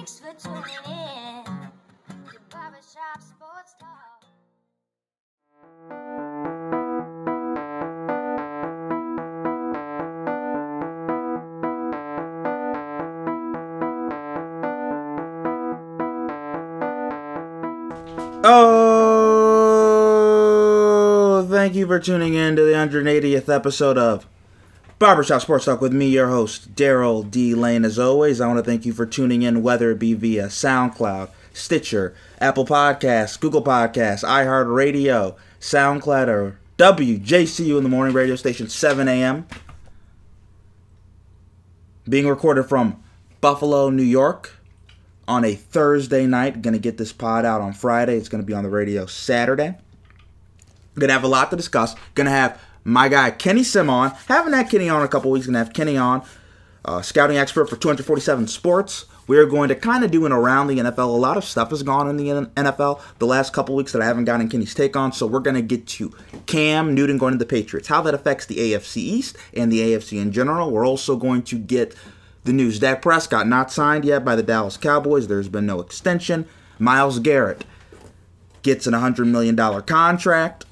Thanks for tuning in to Barbershop Sports Talk. Oh, thank you for tuning in to the 180th episode of Barbershop Sports Talk with me, your host, Daryl D. Lane. As always, I want to thank you for tuning in, whether it be via SoundCloud, Stitcher, Apple Podcasts, Google Podcasts, iHeartRadio, SoundCloud, or WJCU in the morning radio station, 7 a.m. Being recorded from Buffalo, New York on a Thursday night. Gonna get this pod out on Friday. It's gonna be on the radio Saturday. Gonna have a lot to discuss. Gonna have my guy Kenny Simon. Haven't had Kenny on a couple weeks. Gonna have Kenny on, uh, scouting expert for 247 Sports. We're going to kind of do an around the NFL. A lot of stuff has gone in the NFL the last couple weeks that I haven't gotten Kenny's take on. So we're gonna get to Cam Newton going to the Patriots, how that affects the AFC East and the AFC in general. We're also going to get the news Dak Prescott not signed yet by the Dallas Cowboys. There's been no extension. Myles Garrett gets an $100 million contract.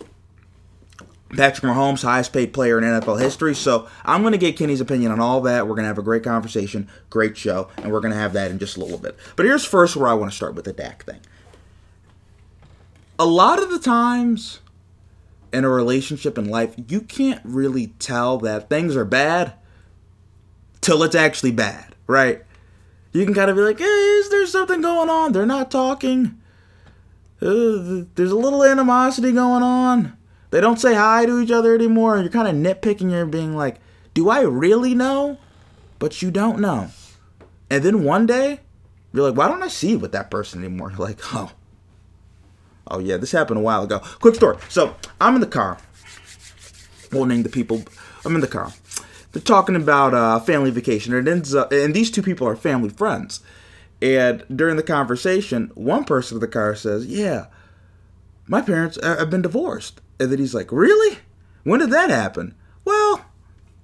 Patrick Mahomes, highest paid player in NFL history. So I'm going to get Kenny's opinion on all that. We're going to have a great conversation, great show, and we're going to have that in just a little bit. But here's first where I want to start with the Dak thing. A lot of the times in a relationship in life, you can't really tell that things are bad till it's actually bad, right? You can kind of be like, hey, is there something going on? They're not talking. Uh, there's a little animosity going on. They don't say hi to each other anymore. And you're kind of nitpicking. You're being like, do I really know? But you don't know. And then one day, you're like, why don't I see you with that person anymore? Like, oh. Oh, yeah, this happened a while ago. Quick story. So I'm in the car. Won't name the people. I'm in the car they're talking about a family vacation. It ends up, and these two people are family friends. And during the conversation, one person in the car says, "Yeah, my parents uh, have been divorced." And then he's like, "Really? When did that happen?" Well,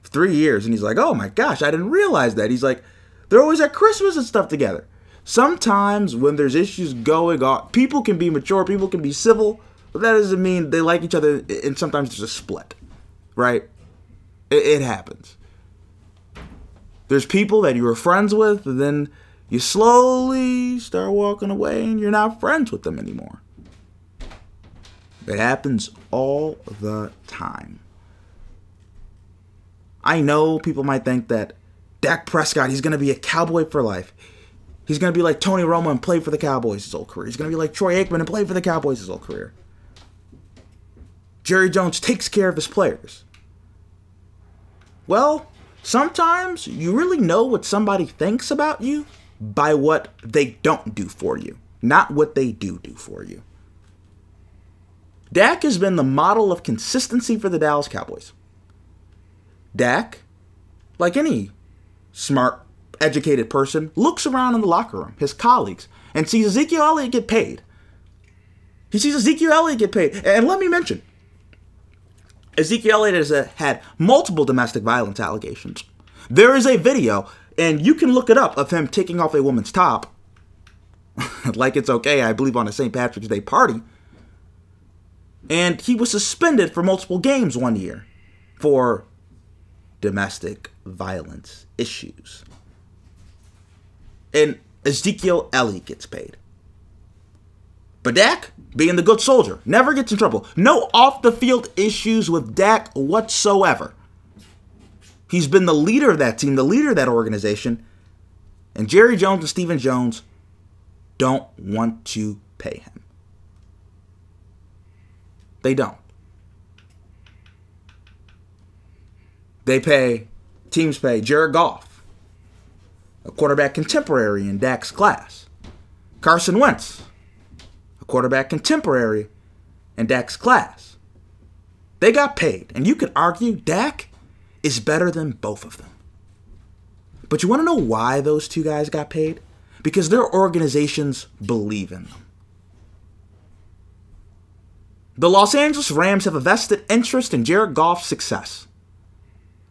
three years. And he's like, "Oh my gosh, I didn't realize that." He's like, "They're always at Christmas and stuff together." Sometimes when there's issues going on, people can be mature, people can be civil, but that doesn't mean they like each other. And sometimes there's a split, right? It, it happens. There's people that you were friends with, and then you slowly start walking away and you're not friends with them anymore. It happens all the time. I know people might think that Dak Prescott, he's going to be a cowboy for life. He's going to be like Tony Romo and play for the Cowboys his whole career. He's going to be like Troy Aikman and play for the Cowboys his whole career. Jerry Jones takes care of his players. Well, sometimes you really know what somebody thinks about you by what they don't do for you, not what they do do for you. Dak has been the model of consistency for the Dallas Cowboys. Dak, like any smart, educated person, looks around in the locker room, his colleagues, and sees Ezekiel Elliott get paid. He sees Ezekiel Elliott get paid. And let me mention, Ezekiel Elliott has uh, had multiple domestic violence allegations. There is a video, and you can look it up, of him taking off a woman's top, like it's okay, I believe, on a St. Patrick's Day party. And he was suspended for multiple games one year for domestic violence issues. And Ezekiel Elliott gets paid. But Dak, being the good soldier, never gets in trouble. No off the field issues with Dak whatsoever. He's been the leader of that team, the leader of that organization. And Jerry Jones and Stephen Jones don't want to pay him. They don't. They pay, teams pay Jared Goff, a quarterback contemporary in Dak's class. Carson Wentz, a quarterback contemporary in Dak's class. They got paid, and you could argue Dak is better than both of them. But you want to know why those two guys got paid? Because their organizations believe in them. The Los Angeles Rams have a vested interest in Jared Goff's success.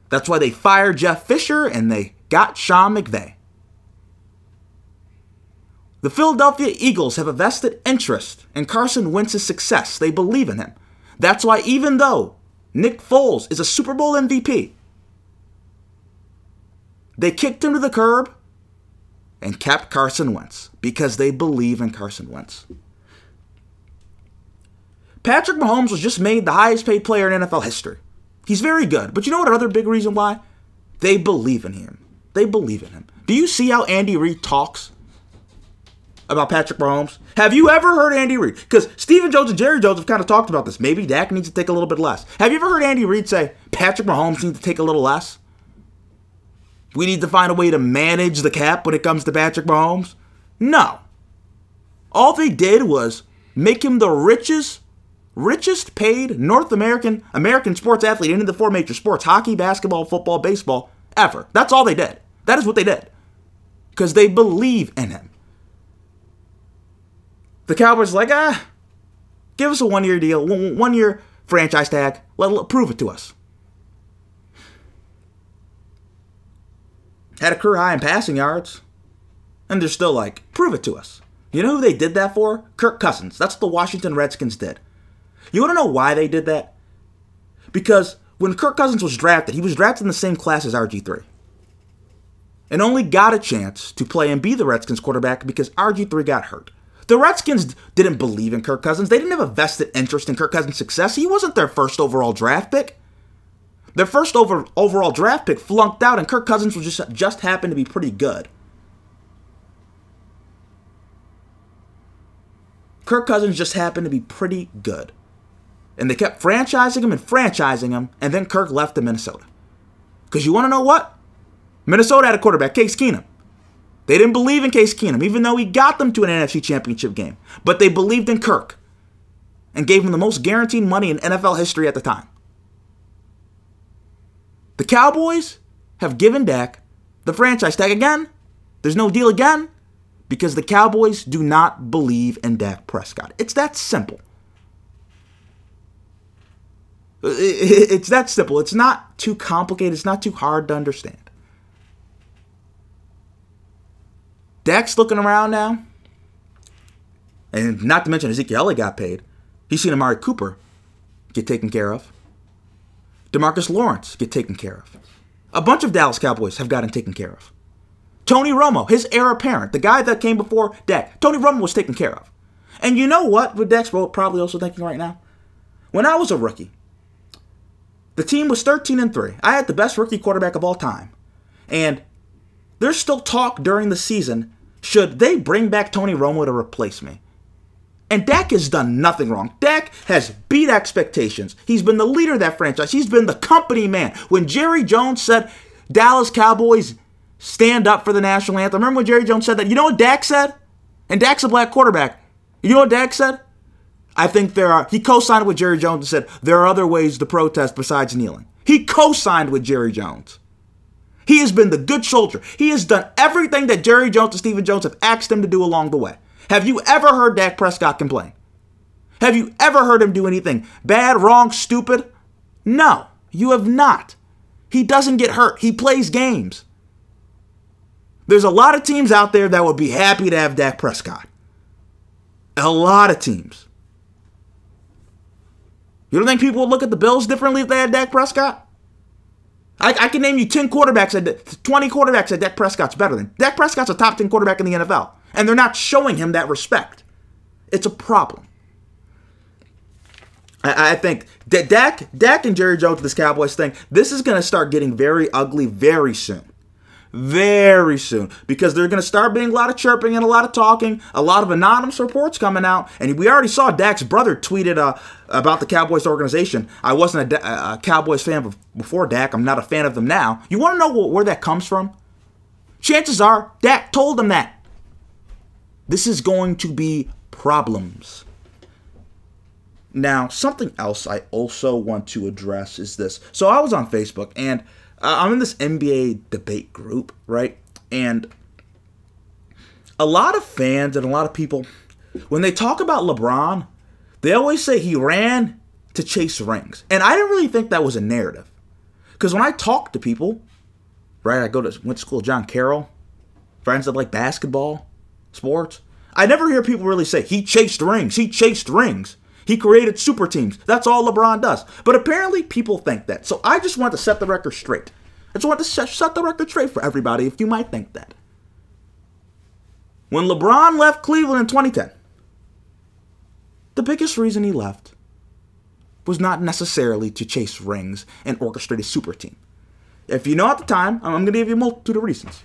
That's why they fired Jeff Fisher and they got Sean McVay. The Philadelphia Eagles have a vested interest in Carson Wentz's success. They believe in him. That's why, even though Nick Foles is a Super Bowl MVP, they kicked him to the curb and kept Carson Wentz because they believe in Carson Wentz. Patrick Mahomes was just made the highest paid player in NFL history. He's very good. But you know what another big reason why? They believe in him. They believe in him. Do you see how Andy Reid talks about Patrick Mahomes? Have you ever heard Andy Reid? Because Stephen Jones and Jerry Jones have kind of talked about this. Maybe Dak needs to take a little bit less. Have you ever heard Andy Reid say Patrick Mahomes needs to take a little less? We need to find a way to manage the cap when it comes to Patrick Mahomes? No. All they did was make him the richest richest paid North American American sports athlete in the four major sports hockey, basketball, football, baseball ever. That's all they did. That is what they did. Because they believe in him. The Cowboys like, ah, give us a one year deal, one year franchise tag. Let, let prove it to us. Had a career high in passing yards. And they're still like, prove it to us. You know who they did that for? Kirk Cousins. That's what the Washington Redskins did. You want to know why they did that? Because when Kirk Cousins was drafted, he was drafted in the same class as RG3. And only got a chance to play and be the Redskins quarterback because RG3 got hurt. The Redskins didn't believe in Kirk Cousins. They didn't have a vested interest in Kirk Cousins' success. He wasn't their first overall draft pick. Their first over, overall draft pick flunked out, and Kirk Cousins was just, just happened to be pretty good. Kirk Cousins just happened to be pretty good. And they kept franchising him and franchising him, and then Kirk left to Minnesota. Because you want to know what? Minnesota had a quarterback, Case Keenum. They didn't believe in Case Keenum, even though he got them to an NFC championship game. But they believed in Kirk and gave him the most guaranteed money in NFL history at the time. The Cowboys have given Dak the franchise tag again. There's no deal again because the Cowboys do not believe in Dak Prescott. It's that simple. It's that simple. It's not too complicated. It's not too hard to understand. Dak's looking around now. And not to mention Ezekiel Elliott got paid. He's seen Amari Cooper get taken care of. Demarcus Lawrence get taken care of. A bunch of Dallas Cowboys have gotten taken care of. Tony Romo, his heir apparent, the guy that came before Dak, Tony Romo was taken care of. And you know what? What Dak's probably also thinking right now? When I was a rookie, the team was 13 and 3. I had the best rookie quarterback of all time. And there's still talk during the season should they bring back Tony Romo to replace me. And Dak has done nothing wrong. Dak has beat expectations. He's been the leader of that franchise. He's been the company man. When Jerry Jones said Dallas Cowboys stand up for the national anthem, remember when Jerry Jones said that? You know what Dak said? And Dak's a black quarterback. You know what Dak said? I think there are, he co signed with Jerry Jones and said there are other ways to protest besides kneeling. He co signed with Jerry Jones. He has been the good soldier. He has done everything that Jerry Jones and Stephen Jones have asked him to do along the way. Have you ever heard Dak Prescott complain? Have you ever heard him do anything bad, wrong, stupid? No, you have not. He doesn't get hurt, he plays games. There's a lot of teams out there that would be happy to have Dak Prescott. A lot of teams. You don't think people would look at the Bills differently if they had Dak Prescott? I, I can name you 10 quarterbacks, at 20 quarterbacks that Dak Prescott's better than. Dak Prescott's a top 10 quarterback in the NFL, and they're not showing him that respect. It's a problem. I, I think that Dak, Dak and Jerry Jones, this Cowboys thing, this is going to start getting very ugly very soon very soon because they're going to start being a lot of chirping and a lot of talking, a lot of anonymous reports coming out. And we already saw Dak's brother tweeted uh, about the Cowboys organization. I wasn't a, a, Cowboys fan before Dak. I'm not a fan of them now. You want to know where that comes from? Chances are Dak told them that. This is going to be problems. Now, something else I also want to address is this. So I was on Facebook and uh, I'm in this NBA debate group, right? And a lot of fans and a lot of people, when they talk about LeBron, they always say he ran to chase rings. And I didn't really think that was a narrative. Because when I talk to people, right, I go to went to school John Carroll, friends that like basketball, sports, I never hear people really say he chased rings. He chased rings. He created super teams. That's all LeBron does. But apparently, people think that. So I just want to set the record straight. I just want to set, the record straight for everybody if you might think that. When LeBron left Cleveland in 2010, the biggest reason he left was not necessarily to chase rings and orchestrate a super team. If you know at the time, I'm going to give you a multitude of reasons.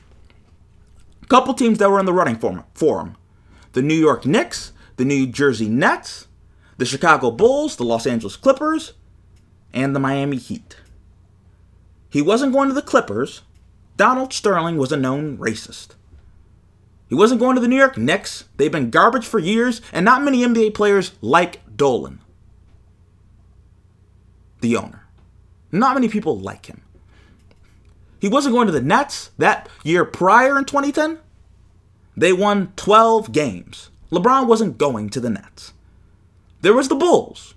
A couple teams that were in the running for him the New York Knicks, the New Jersey Nets, the Chicago Bulls, the Los Angeles Clippers, and the Miami Heat. He wasn't going to the Clippers. Donald Sterling was a known racist. He wasn't going to the New York Knicks. They've been garbage for years, and not many NBA players like Dolan, the owner. Not many people like him. He wasn't going to the Nets that year prior in 2010. They won 12 games. LeBron wasn't going to the Nets. There was the Bulls.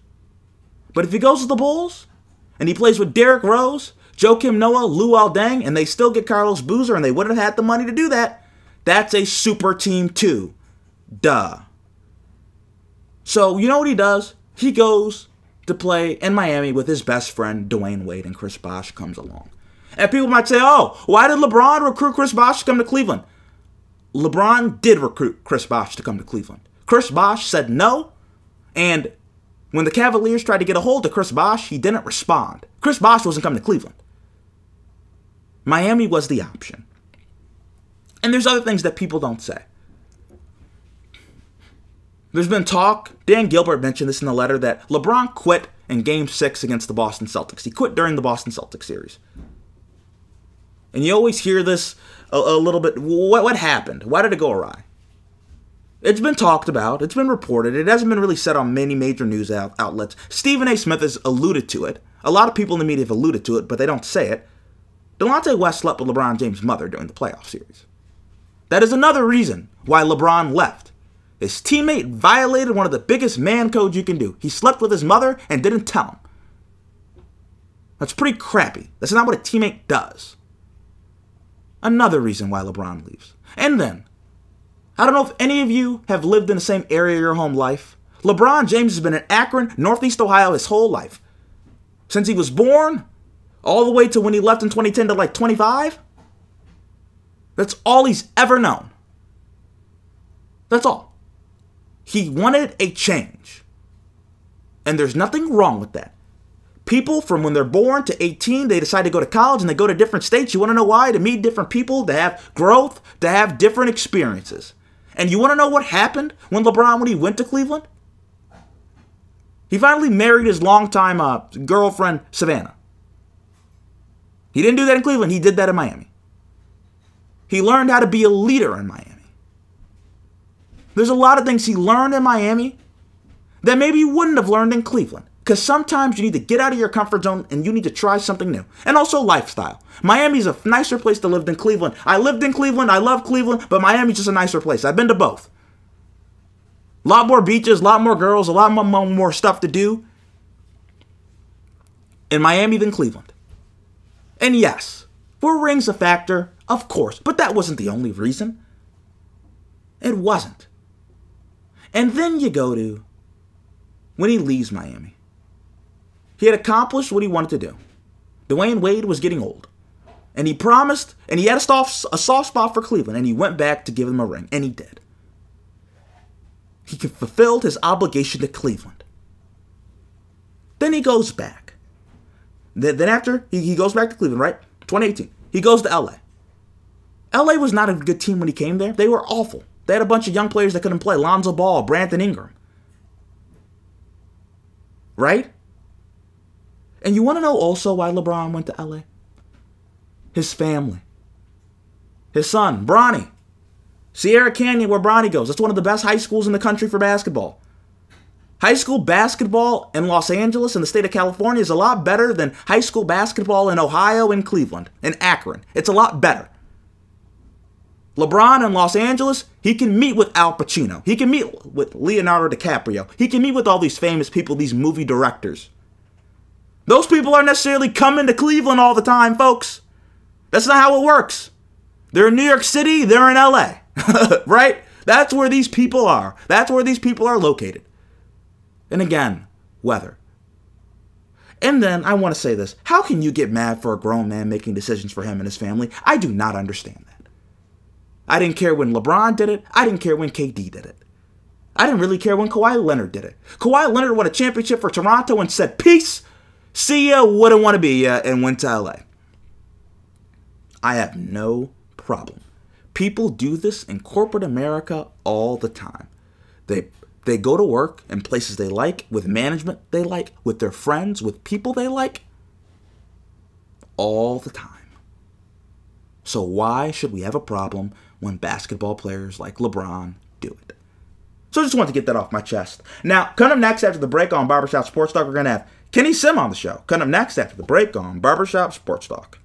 But if he goes to the Bulls and he plays with Derrick Rose, Joakim Noah, Luol Deng, and they still get Carlos Boozer and they wouldn't have had the money to do that, that's a super team too. Duh. So, you know what he does? He goes to play in Miami with his best friend, Dwyane Wade, and Chris Bosh comes along. And people might say, oh, why did LeBron recruit Chris Bosh to come to Cleveland? LeBron did recruit Chris Bosh to come to Cleveland. Chris Bosh said no, and when the Cavaliers tried to get a hold of Chris Bosh, he didn't respond. Chris Bosh wasn't coming to Cleveland. Miami was the option. And there's other things that people don't say. There's been talk, Dan Gilbert mentioned this in the letter, that LeBron quit in game six against the Boston Celtics. He quit during the Boston Celtics series. And you always hear this a, a little bit. What, what happened? Why did it go awry? It's been talked about. It's been reported. It hasn't been really said on many major news out- outlets. Stephen A. Smith has alluded to it. A lot of people in the media have alluded to it, but they don't say it. Delonte West slept with LeBron James' mother during the playoff series. That is another reason why LeBron left. His teammate violated one of the biggest man codes you can do. He slept with his mother and didn't tell him. That's pretty crappy. That's not what a teammate does. Another reason why LeBron leaves. And then, I don't know if any of you have lived in the same area of your home life. LeBron James has been in Akron, Northeast Ohio his whole life. Since he was born, all the way to when he left in 2010 to like 25. That's all he's ever known. That's all. He wanted a change. And there's nothing wrong with that. People from when they're born to 18, they decide to go to college and they go to different states. You want to know why? To meet different people, to have growth, to have different experiences. And you want to know what happened when LeBron when he went to Cleveland? He finally married his longtime uh, girlfriend Savannah. He didn't do that in Cleveland. He did that in Miami. He learned how to be a leader in Miami. There's a lot of things he learned in Miami that maybe he wouldn't have learned in Cleveland. Because sometimes you need to get out of your comfort zone and you need to try something new. And also lifestyle. Miami's a nicer place to live than Cleveland. I lived in Cleveland, I love Cleveland, but Miami's just a nicer place. I've been to both. A lot more beaches, a lot more girls, a lot more, more stuff to do in Miami than Cleveland. And yes, were rings a factor? Of course, but that wasn't the only reason. It wasn't. And then you go to when he leaves Miami. He had accomplished what he wanted to do. Dwyane Wade was getting old. And he promised, and he had a soft, a soft spot for Cleveland, and he went back to give him a ring, and he did. He fulfilled his obligation to Cleveland. Then he goes back. Then, then after, he, he goes back to Cleveland, right? 2018. He goes to LA. LA was not a good team when he came there. They were awful. They had a bunch of young players that couldn't play. Lonzo Ball, Brandon Ingram. Right? And you want to know also why LeBron went to LA? His family. His son, Bronny. Sierra Canyon, where Bronny goes. That's one of the best high schools in the country for basketball. High school basketball in Los Angeles in the state of California is a lot better than high school basketball in Ohio and Cleveland and Akron. It's a lot better. LeBron in Los Angeles, he can meet with Al Pacino. He can meet with Leonardo DiCaprio. He can meet with all these famous people, these movie directors. Those people aren't necessarily coming to Cleveland all the time, folks. That's not how it works. They're in New York City, they're in LA, right? That's where these people are. That's where these people are located. And again, weather. And then I want to say this how can you get mad for a grown man making decisions for him and his family? I do not understand that. I didn't care when LeBron did it, I didn't care when KD did it. I didn't really care when Kawhi Leonard did it. Kawhi Leonard won a championship for Toronto and said, Peace, see ya, wouldn't want to be ya, and went to LA. I have no problem. People do this in corporate America all the time. They they go to work in places they like, with management they like, with their friends, with people they like, all the time. So, why should we have a problem when basketball players like LeBron do it? So, I just wanted to get that off my chest. Now, coming up next after the break on Barbershop Sports Talk, we're going to have Kenny Sim on the show. Coming up next after the break on Barbershop Sports Talk.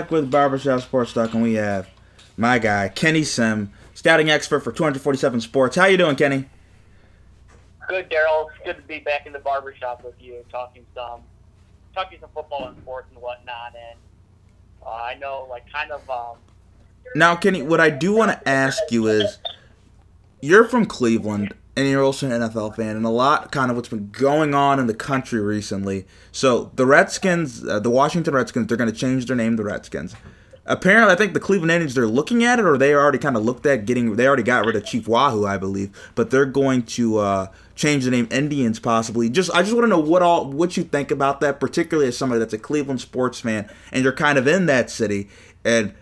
Back with Barbershop Sports Talk, and we have my guy Kenny Sim, scouting expert for 247 Sports. How you doing, Kenny? Good, Daryl. It's good to be back in the barbershop with you, talking some, talking some football and sports and whatnot. And uh, I know, like, kind of. Um, Now, Kenny, what I do want to ask you is, you're from Cleveland, and you're also an NFL fan, and a lot kind of what's been going on in the country recently. So the Redskins, uh, the Washington Redskins, they're going to change their name to Redskins. Apparently, I think the Cleveland Indians they're looking at it, or they already kind of looked at getting. They already got rid of Chief Wahoo, I believe, but they're going to uh, change the name Indians possibly. Just I just want to know what all what you think about that, particularly as somebody that's a Cleveland sports fan and you're kind of in that city, and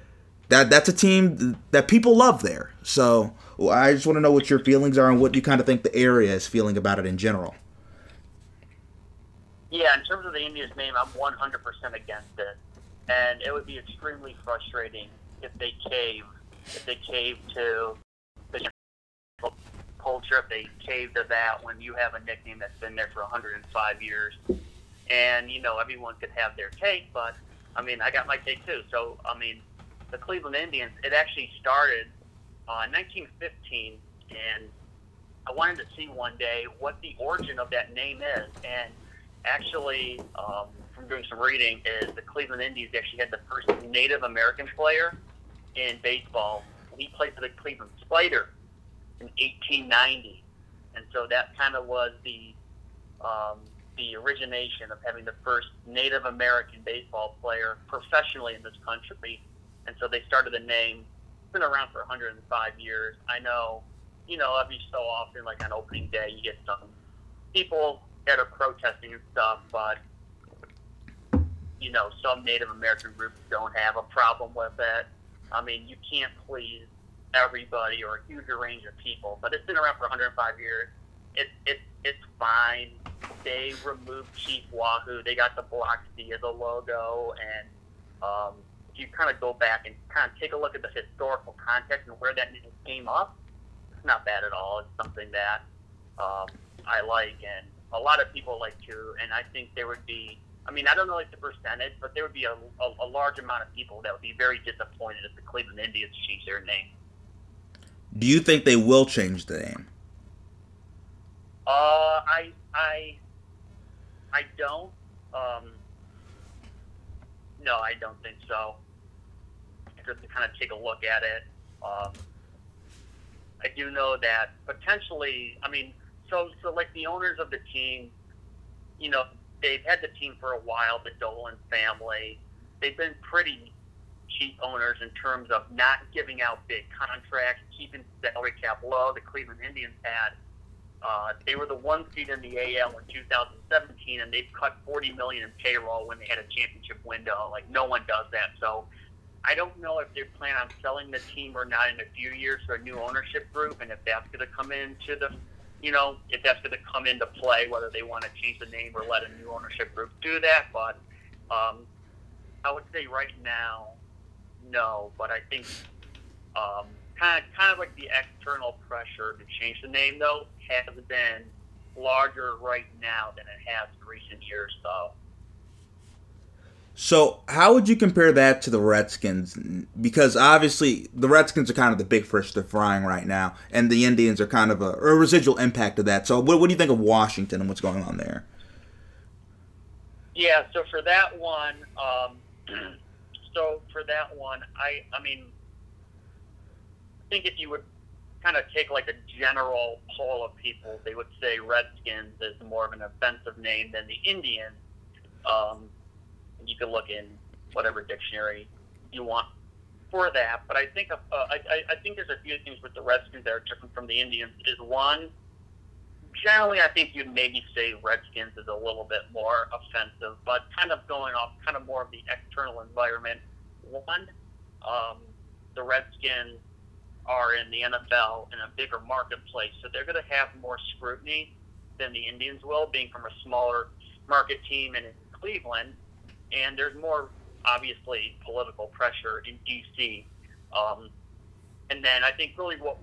that that's a team that people love there. So I just want to know what your feelings are and what you kind of think the area is feeling about it in general. yeah, in terms of the Indians name, I'm 100% against it, and it would be extremely frustrating if they cave, if they cave to the culture, if they cave to that when you have a nickname that's been there for 105 years, and you know everyone could have their take, but I mean I got my take too. So I mean, the Cleveland Indians, it actually started uh, 1915, and I wanted to see one day what the origin of that name is. And actually, um, from doing some reading, is the Cleveland Indians actually had the first Native American player in baseball. He played for the Cleveland Spider in 1890, and so that kind of was the um, the origination of having the first Native American baseball player professionally in this country. And so they started the name. It's been around for 105 years. I know, you know, every so often, like on opening day, you get some people that are protesting and stuff, but you know, some Native American groups don't have a problem with it. I mean, you can't please everybody or a huge range of people, but it's been around for 105 years. It, it, it's fine. They removed Chief Wahoo. They got the Block C as a logo, and um, you kind of go back and kind of take a look at the historical context and where that name came up, it's not bad at all. It's something that um, I like, and a lot of people like too. And I think there would be, I mean, I don't know like the percentage, but there would be a, a, a large amount of people that would be very disappointed if the Cleveland Indians changed their name. Do you think they will change the name? Uh, I, I, I don't. Um, no, I don't think so. Just to kind of take a look at it, um, I do know that potentially. I mean, so so like the owners of the team, you know, they've had the team for a while. The Dolan family, they've been pretty cheap owners in terms of not giving out big contracts, keeping salary cap low. The Cleveland Indians had. Uh, they were the one seed in the AL in 2017, and they've cut 40 million in payroll when they had a championship window. Like no one does that. So I don't know if they plan on selling the team or not in a few years for a new ownership group, and if that's going to come into the, you know, if that's going to come into play, whether they want to change the name or let a new ownership group do that. But um, I would say right now, no. But I think um, kind of kind of like the external pressure to change the name though has been larger right now than it has in recent years though. So, how would you compare that to the Redskins? Because obviously, the Redskins are kind of the big fish they're frying right now, and the Indians are kind of a, a residual impact of that. So, what, what do you think of Washington and what's going on there? Yeah, so for that one, um, so for that one, I, I mean, think if you would kind of take like a general poll of people, they would say Redskins is more of an offensive name than the Indians. Um, you can look in whatever dictionary you want for that. But I think uh, I, I think there's a few things with the Redskins that are different from the Indians. Is one, generally, I think you'd maybe say Redskins is a little bit more offensive, but kind of going off kind of more of the external environment. One, um, the Redskins are in the NFL in a bigger marketplace, so they're going to have more scrutiny than the Indians will, being from a smaller market team in Cleveland and there's more obviously political pressure in DC. Um, and then I think really what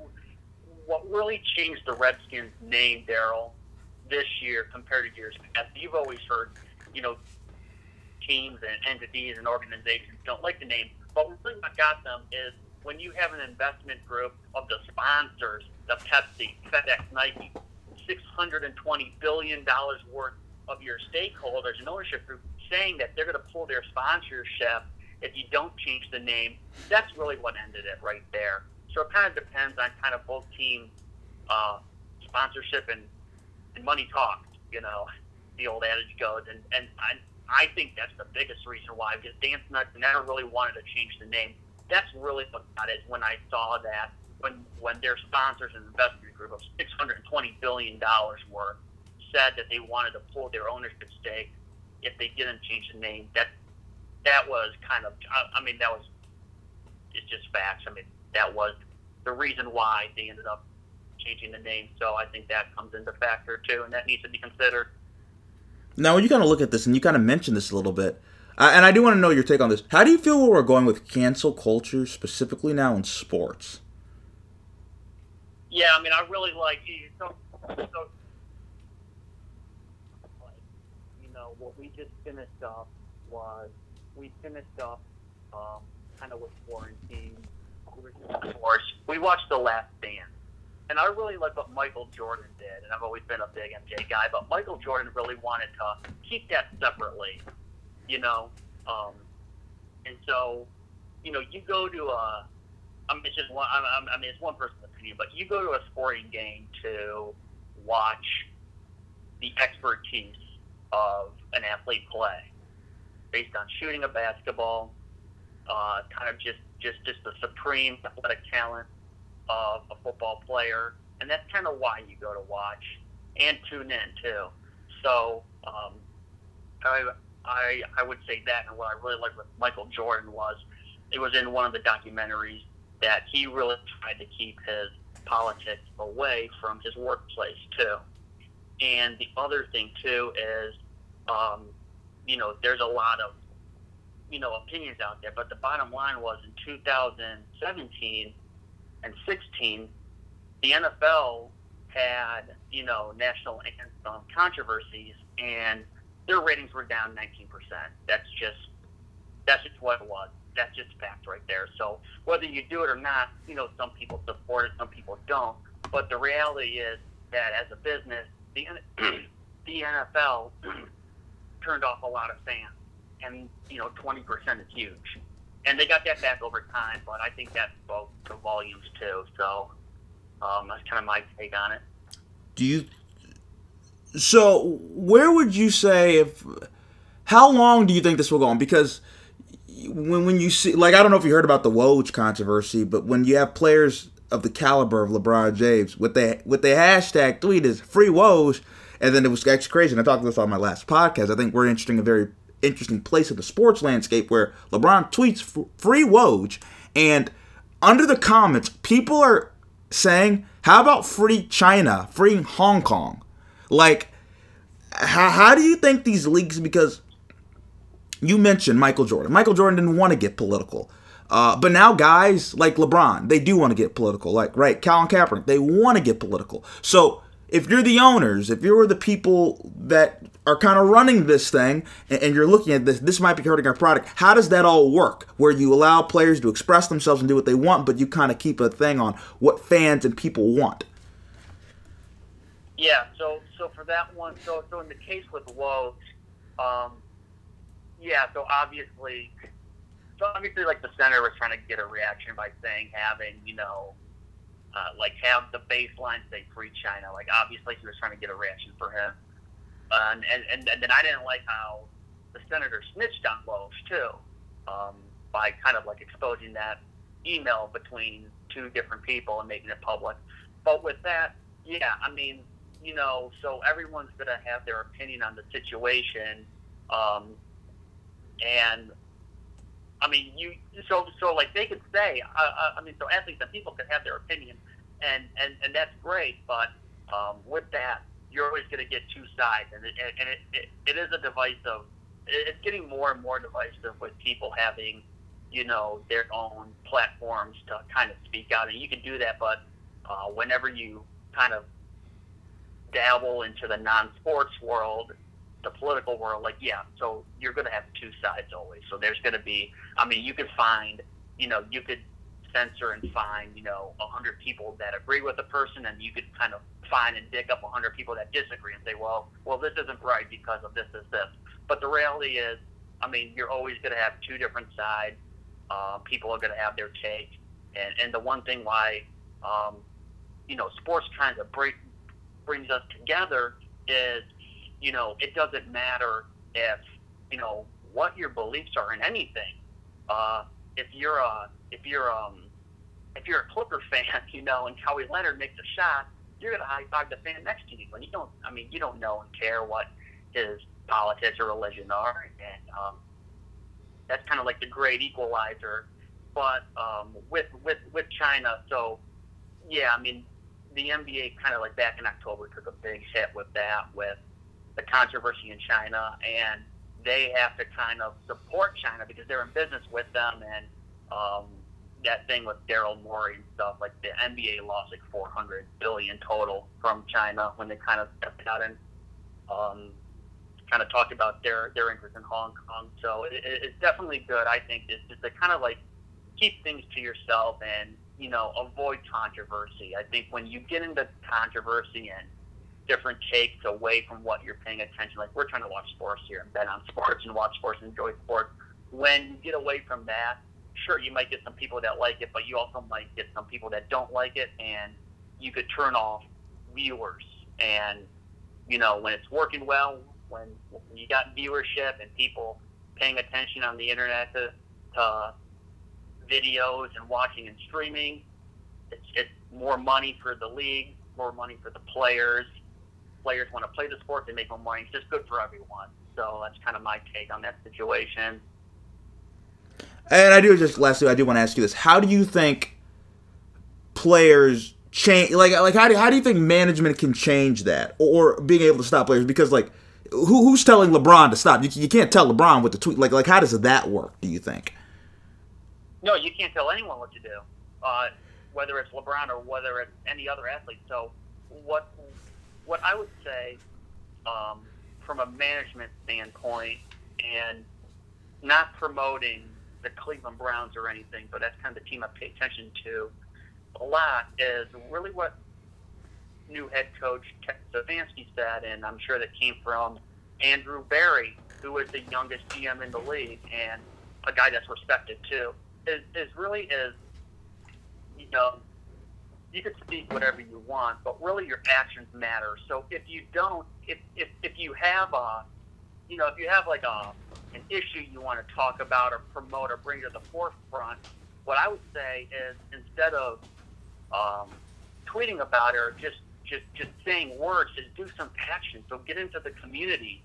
what really changed the Redskins name, Daryl, this year compared to years past. You've always heard, you know, teams and entities and organizations don't like the name, but really what got them is when you have an investment group of the sponsors, the Pepsi, FedEx, Nike, six hundred and twenty billion dollars worth of your stakeholders and ownership group saying that they're going to pull their sponsorship if you don't change the name, that's really what ended it right there. So it kind of depends on kind of both team uh, sponsorship and, and money talks, you know, the old adage goes. And, and I, I think that's the biggest reason why, because Dan Snyder never really wanted to change the name. That's really what got it when I saw that when when their sponsors and investment group of $620 billion worth said that they wanted to pull their ownership stake if they didn't change the name. That that was kind of I, I mean that was it's just facts. I mean that was the reason why they ended up changing the name. So I think that comes into factor too, and that needs to be considered. Now, when you kind of look at this, and you kind of mentioned this a little bit, and I do want to know your take on this. How do you feel where we're going with cancel culture, specifically now in sports? Yeah, I mean, I really like so, so you know what we just finished up was we finished up um, kind of with quarantine. We watched The Last Dance. And I really like what Michael Jordan did, and I've always been a big MJ guy, but Michael Jordan really wanted to keep that separately, you know. Um, and so, you know, you go to a, I mean, it's just one, I mean, it's one person's opinion, but you go to a sporting game to watch the expertise of an athlete play based on shooting a basketball, uh, kind of just, just, just the supreme athletic talent of a football player. And that's kind of why you go to watch and tune in too. So um, I, I, I would say that. And what I really liked with Michael Jordan was it was in one of the documentaries that he really tried to keep his politics away from his workplace too. And the other thing too is um, you know, there's a lot of, you know, opinions out there. But the bottom line was in 2017 and 16, the NFL had, you know, national anthem controversies, and their ratings were down 19%. That's just, that's just what it was. That's just fact right there. So whether you do it or not, you know, some people support it, some people don't. But the reality is that as a business, the the NFL turned off a lot of fans, and you know, twenty percent is huge. And they got that back over time, but I think that spoke to volumes too. So um, that's kind of my take on it. Do you? So where would you say if? How long do you think this will go on? Because when when you see, like, I don't know if you heard about the Woj controversy, but when you have players of the caliber of LeBron James, with the what they hashtag tweet is free Woj and then it was actually crazy. And I talked about this on my last podcast. I think we're interesting a very interesting place in the sports landscape where LeBron tweets free Woj, and under the comments, people are saying, "How about free China, free Hong Kong?" Like, how, how do you think these leagues? Because you mentioned Michael Jordan. Michael Jordan didn't want to get political. Uh, but now guys like LeBron, they do want to get political. Like right, Colin Kaepernick, they want to get political. So if you're the owners, if you're the people that are kind of running this thing and, and, you're looking at this, this might be hurting our product. How does that all work? Where you allow players to express themselves and do what they want, but you kind of keep a thing on what fans and people want. Yeah. So so for that one, so so in the case with Woj, um, yeah. So obviously, so obviously, like the center was trying to get a reaction by saying having you know. Uh, like have the baseline say free China. Like obviously he was trying to get a reaction for him. Uh, and, and, and then I didn't like how the senator snitched on Woj too, um, by kind of like exposing that email between two different people and making it public. But with that, yeah, I mean, you know, so everyone's gonna have their opinion on the situation, um, and I mean, you so so like they could say, uh, I mean, so athletes and people could have their opinion, and and and that's great, but um, with that, you're always going to get two sides, and it, and it, it, it is a divisive. It's getting more and more divisive with people having, you know, their own platforms to kind of speak out, and you can do that, but uh, whenever you kind of dabble into the non-sports world, the political world, like yeah, so you're going to have two sides always. So there's going to be, I mean, you could find, you know, you could censor and find, you know, a hundred people that agree with a person, and you could kind of find and dig up a hundred people that disagree and say, well, well, this isn't right because of this, this, this. But the reality is, I mean, you're always going to have two different sides. Uh, people are going to have their take, and and the one thing why, um, you know, sports kind of break, brings us together is, you know, it doesn't matter if you know what your beliefs are in anything. Uh, if you're a if you're um if you're a Clipper fan, you know, and Kawhi Leonard makes a shot, you're gonna high five the fan next to you. When you don't, I mean, you don't know and care what his politics or religion are, and um, that's kind of like the great equalizer. But um, with with with China, so yeah, I mean, the NBA kind of like back in October took a big hit with that, with the controversy in China, and they have to kind of support China because they're in business with them and um, that thing with Daryl Morey and stuff, like the NBA lost like 400 billion total from China when they kind of stepped out and um, kind of talked about their their interest in Hong Kong. So it, it's definitely good. I think just to kind of like keep things to yourself and you know avoid controversy. I think when you get into controversy and different takes away from what you're paying attention, like we're trying to watch sports here and bet on sports and watch sports and enjoy sports. When you get away from that sure you might get some people that like it, but you also might get some people that don't like it, and you could turn off viewers. And you know when it's working well, when, you got viewership and people paying attention on the internet to, to videos and watching and streaming, it's, it's more money for the league, more money for the players. Players want to play the sport; they make more money. It's just good for everyone. So that's kind of my take on that situation. And I do just lastly, I do want to ask you this: How do you think players change? Like, like how do how do you think management can change that, or being able to stop players? Because like, who who's telling LeBron to stop? You, you can't tell LeBron what to tweet. Like, like how does that work? Do you think? No, you can't tell anyone what to do, uh, whether it's LeBron or whether it's any other athlete. So, what what I would say um, from a management standpoint and not promoting the Cleveland Browns or anything, but that's kind of the team I pay attention to a lot. Is really what new head coach Ted Stefanski said, and I'm sure that came from Andrew Berry, who is the youngest GM in the league and a guy that's respected too. Is, is really is you know you can speak whatever you want, but really your actions matter. So if you don't, if if, if you have a you know if you have like a an issue you want to talk about or promote or bring to the forefront, what I would say is instead of um, tweeting about it or just, just, just saying words, just do some action. So get into the community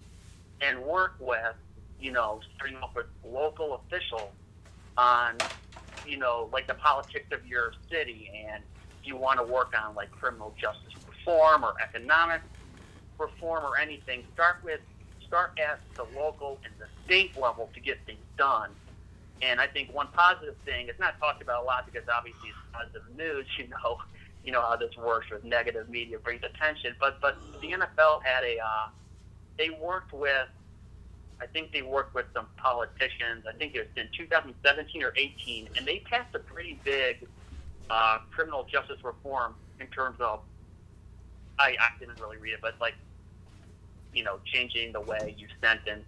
and work with, you know, starting off with local officials on, you know, like the politics of your city and if you want to work on like criminal justice reform or economic reform or anything, start with start at the local and the state level to get things done. And I think one positive thing, it's not talked about a lot because obviously it's positive news, you know, you know how this works with negative media brings attention. But but the NFL had a, uh, they worked with, I think they worked with some politicians. I think it was in 2017 or 18, and they passed a pretty big uh, criminal justice reform in terms of, I, I didn't really read it, but like, you know, changing the way you sentence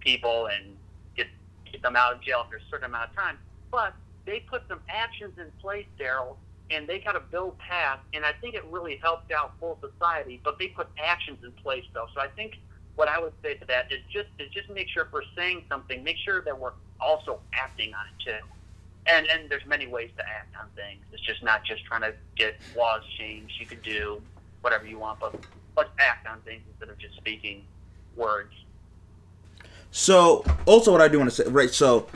people and get get them out of jail after a certain amount of time. But they put some actions in place, Daryl, and they got a bill passed, and I think it really helped out full society. But they put actions in place, though. So I think what I would say to that is just is just make sure if we're saying something, make sure that we're also acting on it too. And and there's many ways to act on things. It's just not just trying to get laws changed. You could do whatever you want, but let's act on things instead of just speaking words. So, also, what I do want to say, right? So,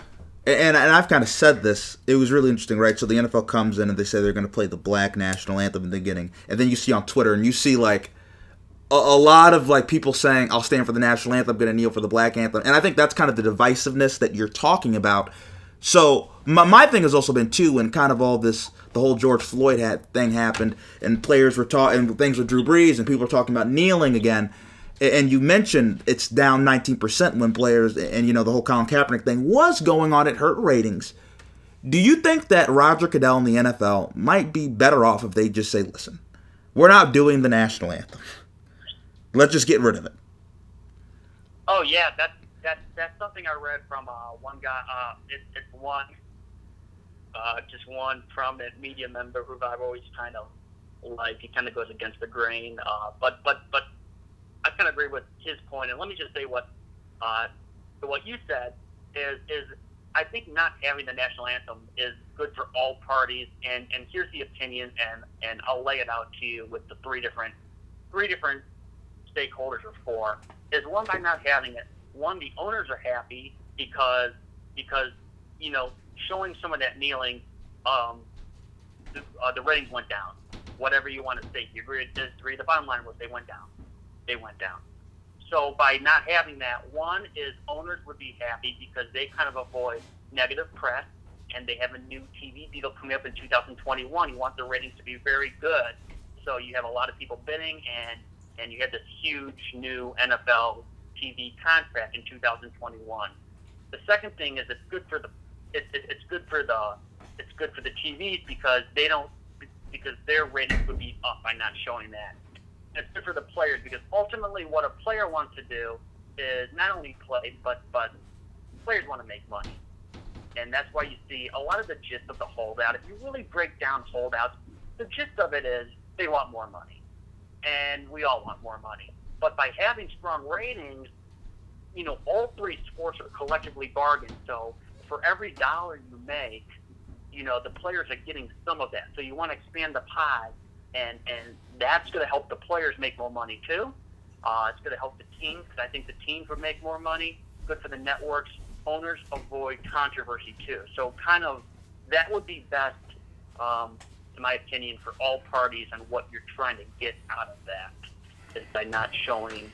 and, and I've kind of said this. It was really interesting, right? So the NFL comes in and they say they're going to play the black national anthem in the beginning, and then you see on Twitter and you see like a, a lot of like people saying, "I'll stand for the national anthem, I'm to kneel for the black anthem," and I think that's kind of the divisiveness that you're talking about. So my, my thing has also been too, when kind of all this, the whole George Floyd thing happened, and players were talking, and things with Drew Brees, and people were talking about kneeling again and you mentioned it's down 19% when players and you know the whole Colin Kaepernick thing was going on it hurt ratings. Do you think that Roger Goodell and the NFL might be better off if they just say, "Listen, we're not doing the national anthem. Let's just get rid of it." Oh yeah, that's that's that's something I read from uh, one guy. Uh, it, it's one, uh, just one prominent media member who I've always kind of like. He kind of goes against the grain, uh, but but but I kind of agree with his point. And let me just say what uh, what you said is is I think not having the national anthem is good for all parties. And and here's the opinion, and and I'll lay it out to you with the three different three different stakeholders or four. Is one by not having it. One, the owners are happy because because you know showing some of that kneeling, um, the, uh, the ratings went down. Whatever you want to say, you agree or disagree. The bottom line was they went down they went down. So by not having that, one is owners would be happy because they kind of avoid negative press, and they have a new TV deal coming up in 2021. You want the ratings to be very good, so you have a lot of people bidding, and and you have this huge new NFL TV contract in 2021. The second thing is it's good for the it, it, it's good for the it's good for the TVs because they don't because their ratings would be up by not showing that it's good for the players because ultimately what a player wants to do is not only play, but but players want to make money, and that's why you see a lot of the gist of the holdout. If you really break down holdouts, the gist of it is they want more money, and we all want more money. But by having strong ratings, you know all three sports are collectively bargained. So for every dollar you make, you know the players are getting some of that. So you want to expand the pie and and that's going to help the players make more money too. Uh, it's going to help the teams because I think the teams would make more money. Good for the networks. Owners avoid controversy too. So kind of that would be best, um, in my opinion, for all parties and what you're trying to get out of that is by not showing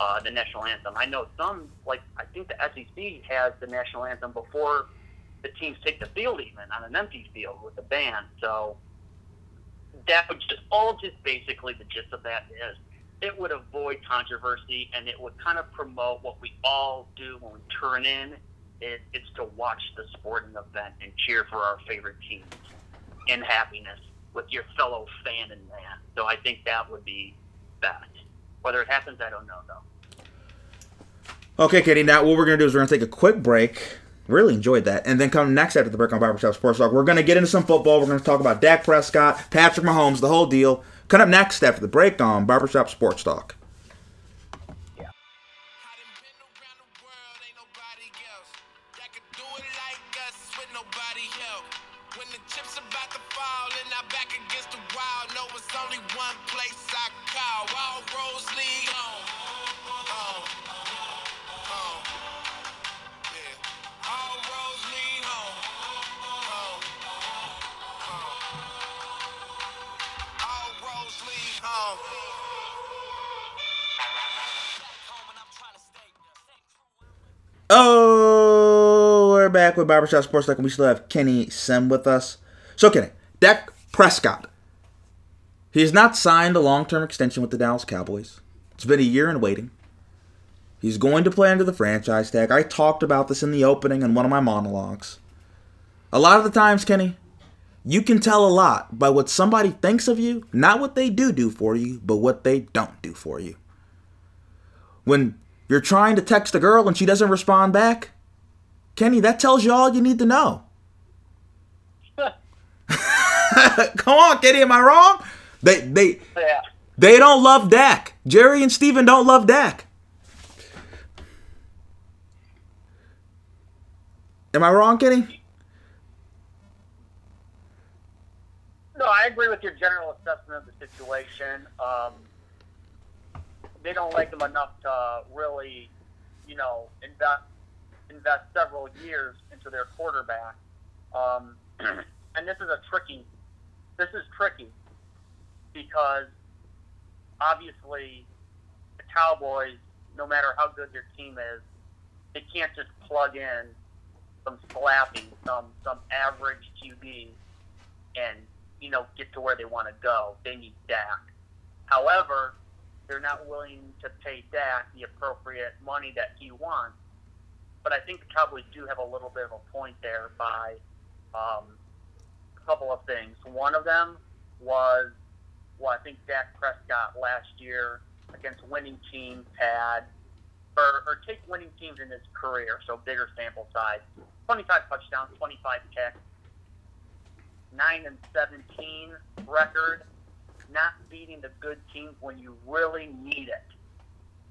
uh, the national anthem. I know some, like I think the SEC has the national anthem before the teams take the field, even on an empty field with the band. So that would just all just basically the gist of that is it would avoid controversy and it would kind of promote what we all do when we turn in. It, it's to watch the sporting event and cheer for our favorite teams in happiness with your fellow fan and man. So I think that would be that. Whether it happens, I don't know though. Okay, Katie. Now what we're gonna do is we're gonna take a quick break. Really enjoyed that. And then come next after the break on Barbershop Sports Talk, we're going to get into some football. We're going to talk about Dak Prescott, Patrick Mahomes, the whole deal. Cut up next after the break on Barbershop Sports Talk. Yeah. When the chips about to fall and I back against the wall, no, it's only one place I call. All roads lead home. Back with Barbershop Sports Talk, and we still have Kenny Sim with us. So, Kenny, Dak Prescott. He has not signed a long term extension with the Dallas Cowboys. It's been a year in waiting. He's going to play under the franchise tag. I talked about this in the opening in one of my monologues. A lot of the times, Kenny, you can tell a lot by what somebody thinks of you, not what they do do for you, but what they don't do for you. When you're trying to text a girl and she doesn't respond back, Kenny, that tells you all you need to know. Come on, Kenny, am I wrong? They they Yeah. they don't love Dak. Jerry and Stephen don't love Dak. Am I wrong, Kenny? No, I agree with your general assessment of the situation. Um, they don't like him enough to really, you know, invest invest several years into their quarterback. Um, and this is a tricky. This is tricky because obviously the Cowboys, no matter how good their team is, they can't just plug in some slapping, some some average QB, and you know get to where they want to go. They need Dak. However, they're not willing to pay Dak the appropriate money that he wants. But I think the Cowboys do have a little bit of a point there by um, a couple of things. One of them was, well, I think Dak Prescott last year against winning teams had, or, or take winning teams in his career, so bigger sample size, 25 touchdowns, 25 kicks, 9 and 17 record, not beating the good teams when you really need it.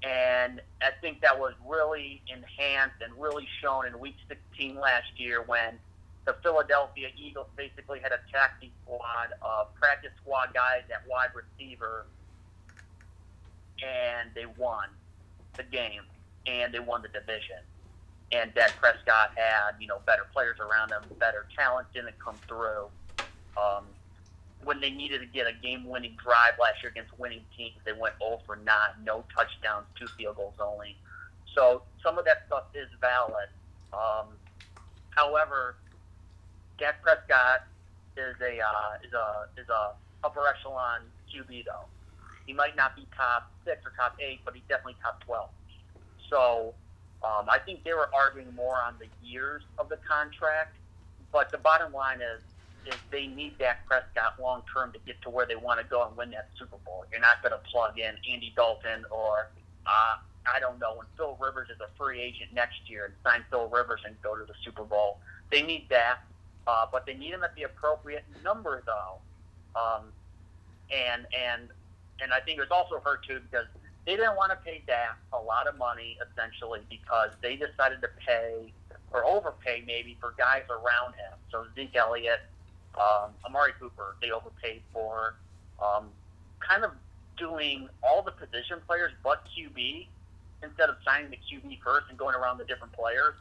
And I think that was really enhanced and really shown in Week 16 last year when the Philadelphia Eagles basically had a taxi squad of practice squad guys at wide receiver, and they won the game and they won the division. And Dak Prescott had you know better players around him, better talent didn't come through. Um, when they needed to get a game-winning drive last year against winning teams, they went 0 for 9, no touchdowns, two field goals only. So some of that stuff is valid. Um, however, Dak Prescott is a uh, is a is a upper echelon QB though. He might not be top six or top eight, but he's definitely top twelve. So um, I think they were arguing more on the years of the contract, but the bottom line is is they need Dak Prescott long term to get to where they want to go and win that Super Bowl. You're not going to plug in Andy Dalton or uh, I don't know when Phil Rivers is a free agent next year and sign Phil Rivers and go to the Super Bowl. They need Dak, uh, but they need him at the appropriate number though. Um, and and and I think it was also hurt too because they didn't want to pay Dak a lot of money essentially because they decided to pay or overpay maybe for guys around him. So Zeke Elliott, um, Amari Cooper, they overpaid for, um, kind of doing all the position players but QB instead of signing the QB first and going around the different players.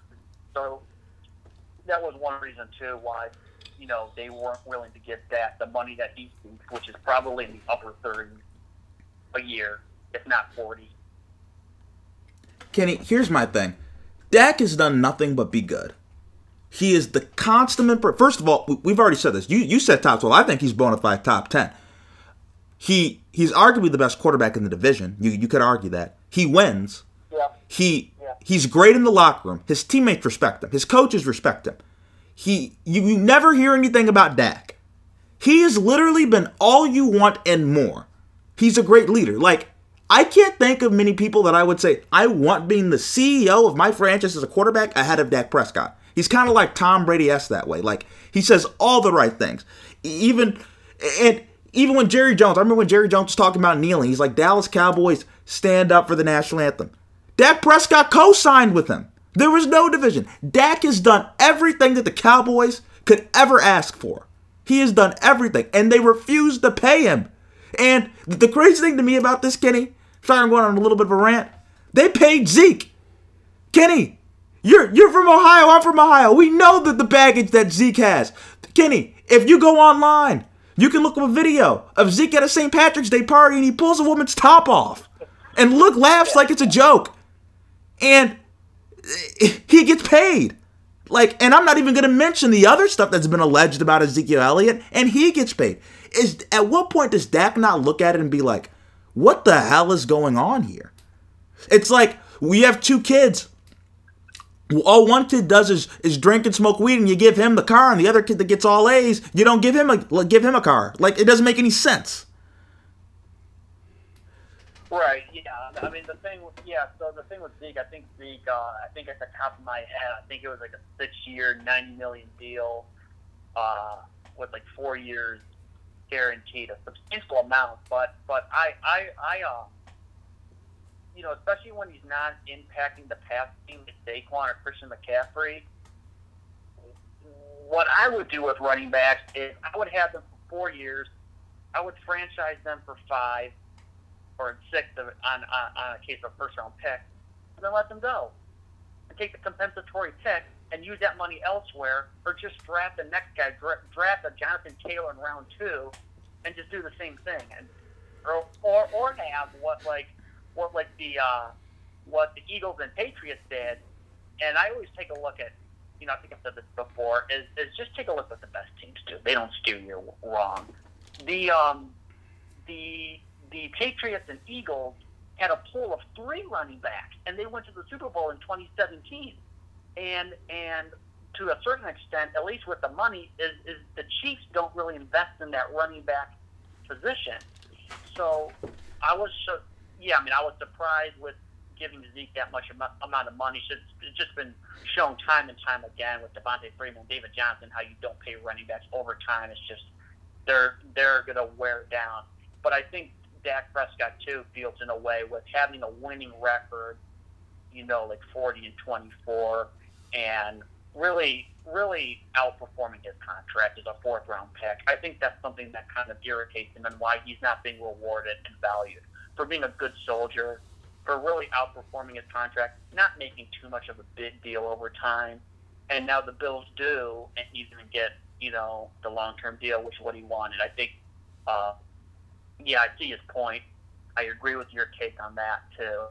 So that was one reason too why you know they weren't willing to give Dak the money that he seeks, which is probably in the upper 30s a year, if not 40. Kenny, here's my thing. Dak has done nothing but be good. He is the constant. First of all, we- we've already said this. You you said top twelve. I think he's bona fide top ten. He he's arguably the best quarterback in the division. You you could argue that he wins. Yeah. He Yeah. he's great in the locker room. His teammates respect him. His coaches respect him. He you, you never hear anything about Dak. He has literally been all you want and more. He's a great leader. Like I can't think of many people that I would say I want being the CEO of my franchise as a quarterback ahead of Dak Prescott. He's kind of like Tom Brady s that way. Like he says all the right things. Even and even when Jerry Jones, I remember when Jerry Jones was talking about kneeling. He's like Dallas Cowboys stand up for the national anthem. Dak Prescott co-signed with him. There was no division. Dak has done everything that the Cowboys could ever ask for. He has done everything, and they refused to pay him. And the crazy thing to me about this, Kenny, sorry I'm going on a little bit of a rant. They paid Zeke. Kenny, you're you're from Ohio. I'm from Ohio. We know that the baggage that Zeke has. Kenny, if you go online, you can look up a video of Zeke at a St. Patrick's Day party and he pulls a woman's top off, and look laughs like it's a joke, and he gets paid. Like, and I'm not even going to mention the other stuff that's been alleged about Ezekiel Elliott, and he gets paid. Is at what point does Dak not look at it and be like, "What the hell is going on here?" It's like we have two kids. All one kid does is is drink and smoke weed, and you give him the car, and the other kid that gets all A's, you don't give him a give him a car. Like it doesn't make any sense. Right. Yeah. I mean, the thing. Yeah. So the thing with Zeke, I think Zeke. Uh, I think at the top of my head, I think it was like a six-year, ninety million deal, uh, with like four years guaranteed, a substantial amount. But but I I I uh, you know, especially when he's not impacting the pass team with Saquon or Christian McCaffrey. What I would do with running backs is I would have them for four years. I would franchise them for five or six on, on, on a case of first round pick, and then let them go. And take the compensatory pick and use that money elsewhere, or just draft the next guy, dra- draft a Jonathan Taylor in round two, and just do the same thing. And or, or have what like what like the uh, what the Eagles and Patriots did. And I always take a look at, you know, I think I've said this before, is, is just take a look what the best teams do. They don't steer you wrong. The um, the the Patriots and Eagles had a pool of three running backs, and they went to the Super Bowl in 2017. And and to a certain extent, at least with the money, is, is the Chiefs don't really invest in that running back position. So I was, yeah, I mean, I was surprised with giving Zeke that much amount of money. It's just been shown time and time again with Devonta Freeman, David Johnson, how you don't pay running backs over time. It's just they're they're to wear down. But I think Dak Prescott too feels in a way with having a winning record, you know, like 40 and 24, and really, really outperforming his contract as a fourth round pick. I think that's something that kind of irritates him and why he's not being rewarded and valued for being a good soldier, for really outperforming his contract, not making too much of a big deal over time. And now the Bills do, and he's going to get, you know, the long term deal, which is what he wanted. I think uh, yeah, I see his point. I agree with your take on that too.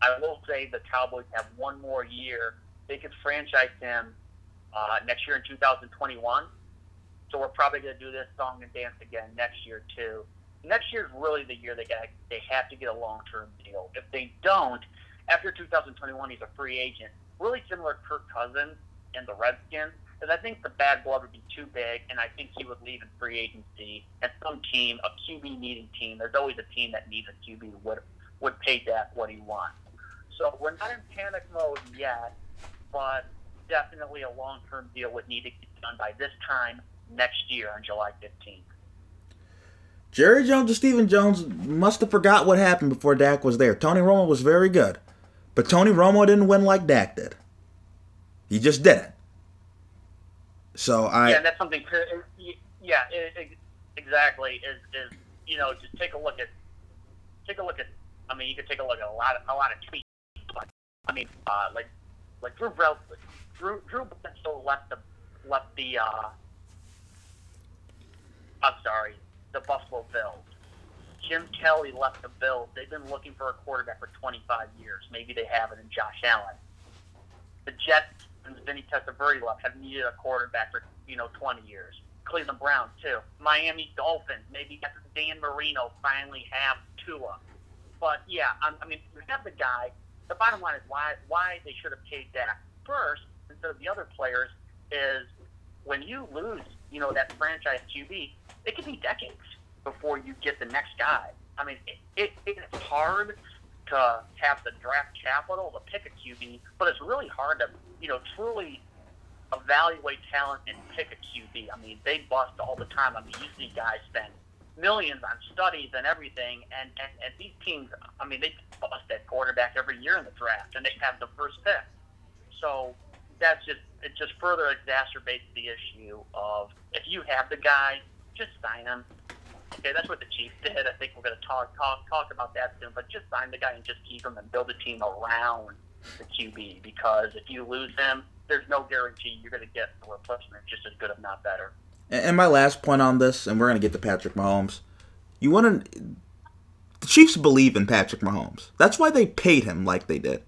I will say the Cowboys have one more year. They could franchise him uh, next year in 2021. So we're probably going to do this song and dance again next year too. Next year is really the year they got they have to get a long term deal. If they don't, after 2021, he's a free agent. Really similar to Kirk Cousins and the Redskins because I think the bad blood would be too big, and I think he would leave in free agency. And some team, a QB needing team, there's always a team that needs a QB would would pay Dak what he wants. So we're not in panic mode yet, but definitely a long term deal would need to get done by this time next year on July 15th. Jerry Jones and Stephen Jones must have forgot what happened before Dak was there. Tony Romo was very good, but Tony Romo didn't win like Dak did. He just didn't. So I yeah, that's something. Yeah, exactly. Is is you know just take a look at take a look at. I mean, you could take a look at a lot of a lot of tweets. But, I mean, uh, like like Drew Breaux, Drew Drew Bledsoe left the left the. Uh, I'm sorry, the Buffalo Bills. Jim Kelly left the Bills. They've been looking for a quarterback for 25 years. Maybe they have it in Josh Allen. The Jets and Vinny Testaverde left have needed a quarterback for you know 20 years. Cleveland Browns too. Miami Dolphins maybe after Dan Marino finally have Tua. But yeah, I, mean we have the guy. The bottom line is why why they should have paid Dak first instead of the other players is when you lose you know that franchise QB, it could be decades before you get the next guy. I mean it, it it's hard to have the draft capital to pick a QB, but it's really hard to you know, truly evaluate talent and pick a QB. I mean, they bust all the time. I mean, you see guys spend millions on studies and everything, and, and, and these teams, I mean, they bust at quarterback every year in the draft, and they have the first pick. So that's just, it just further exacerbates the issue of if you have the guy, just sign him. Okay, that's what the Chiefs did. I think we're going to talk, talk talk about that soon. But just sign the guy and just keep him and build a team around the QB because if you lose him, there's no guarantee you're going to get a replacement just as good, if not better. And my last point on this, and we're going to get to Patrick Mahomes. You want to. The Chiefs believe in Patrick Mahomes. That's why they paid him like they did.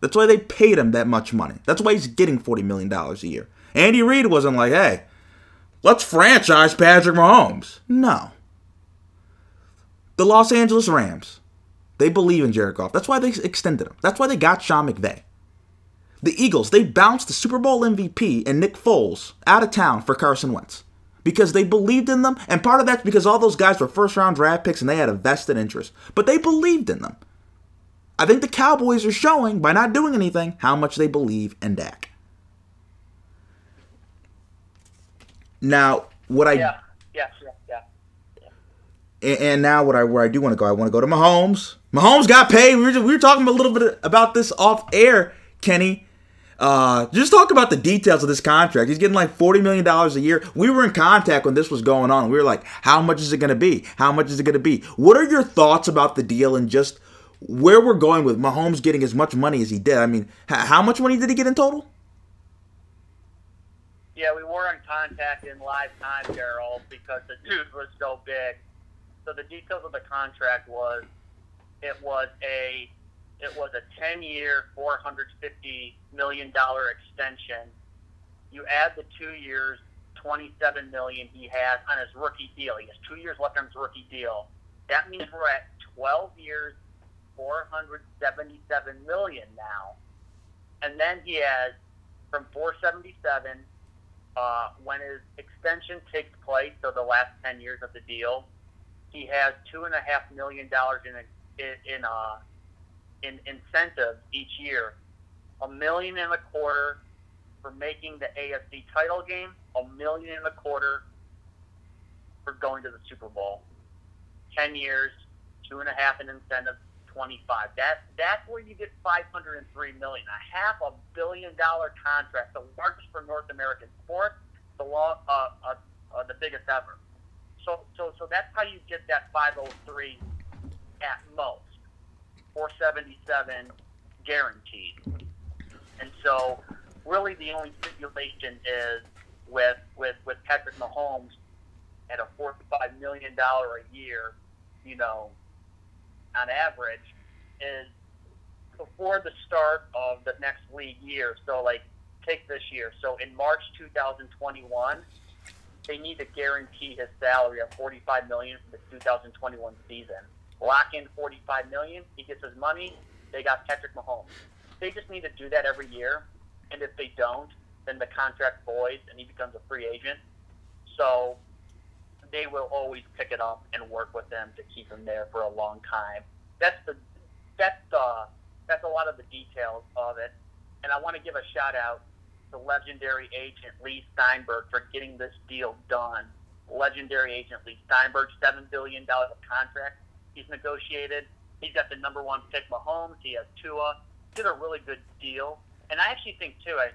That's why they paid him that much money. That's why he's getting $40 million a year. Andy Reid wasn't like, hey, let's franchise Patrick Mahomes. No. The Los Angeles Rams, they believe in Jared Goff. That's why they extended him. That's why they got Sean McVay. The Eagles, they bounced the Super Bowl MVP and Nick Foles out of town for Carson Wentz because they believed in them. And part of that's because all those guys were first round draft picks and they had a vested interest. But they believed in them. I think the Cowboys are showing by not doing anything how much they believe in Dak. Now, what I Yeah, yeah, yeah, yeah. and, and now what I where I do want to go, I want to go to Mahomes. Mahomes got paid. We were, we were talking a little bit about this off air, Kenny. Uh, just talk about the details of this contract. He's getting like forty million dollars a year. We were in contact when this was going on. We were like, "How much is it going to be? How much is it going to be?" What are your thoughts about the deal and just where we're going with Mahomes getting as much money as he did? I mean, h- how much money did he get in total? Yeah, we were in contact in live time, Daryl, because the dude was so big. So the details of the contract was, it was a, it was a 10-year, 450 million dollar extension. You add the two years, 27 million he has on his rookie deal. He has two years left on his rookie deal. That means we're at 12 years, 477 million now. And then he has from 477 uh, when his extension takes place, so the last 10 years of the deal, he has two and a half million dollars in in in, uh, in incentives each year, a million and a quarter for making the AFC title game, a million and a quarter for going to the Super Bowl. 10 years, two and a half in incentives, 25. That that's where you get 503 million, a half a billion dollar contract, the largest for North American sports, the law, uh, uh, uh, the biggest ever. So so so that's how you get that 503 at most, 477 guaranteed. And so really the only stipulation is with with with Patrick Mahomes at a 45 million dollar a year, you know, on average is before the start of the next league year. So, like, take this year. So, in March 2021, they need to guarantee his salary of 45 million for the 2021 season. Lock in 45 million. He gets his money. They got Patrick Mahomes. They just need to do that every year. And if they don't, then the contract voids and he becomes a free agent. So they will always pick it up and work with them to keep him there for a long time. That's the that's the that's a lot of the details of it. And I want to give a shout out to legendary agent Leigh Steinberg for getting this deal done. Legendary agent Leigh Steinberg, seven billion dollars of contract he's negotiated. He's got the number one pick Mahomes. He has Tua. Did a really good deal. And I actually think too, I